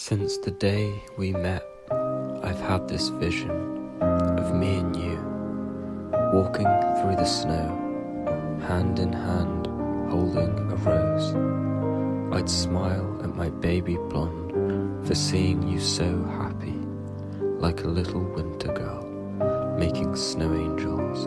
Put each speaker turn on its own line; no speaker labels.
Since the day we met, I've had this vision of me and you walking through the snow, hand in hand, holding a rose. I'd smile at my baby blonde for seeing you so happy, like a little winter girl making snow angels.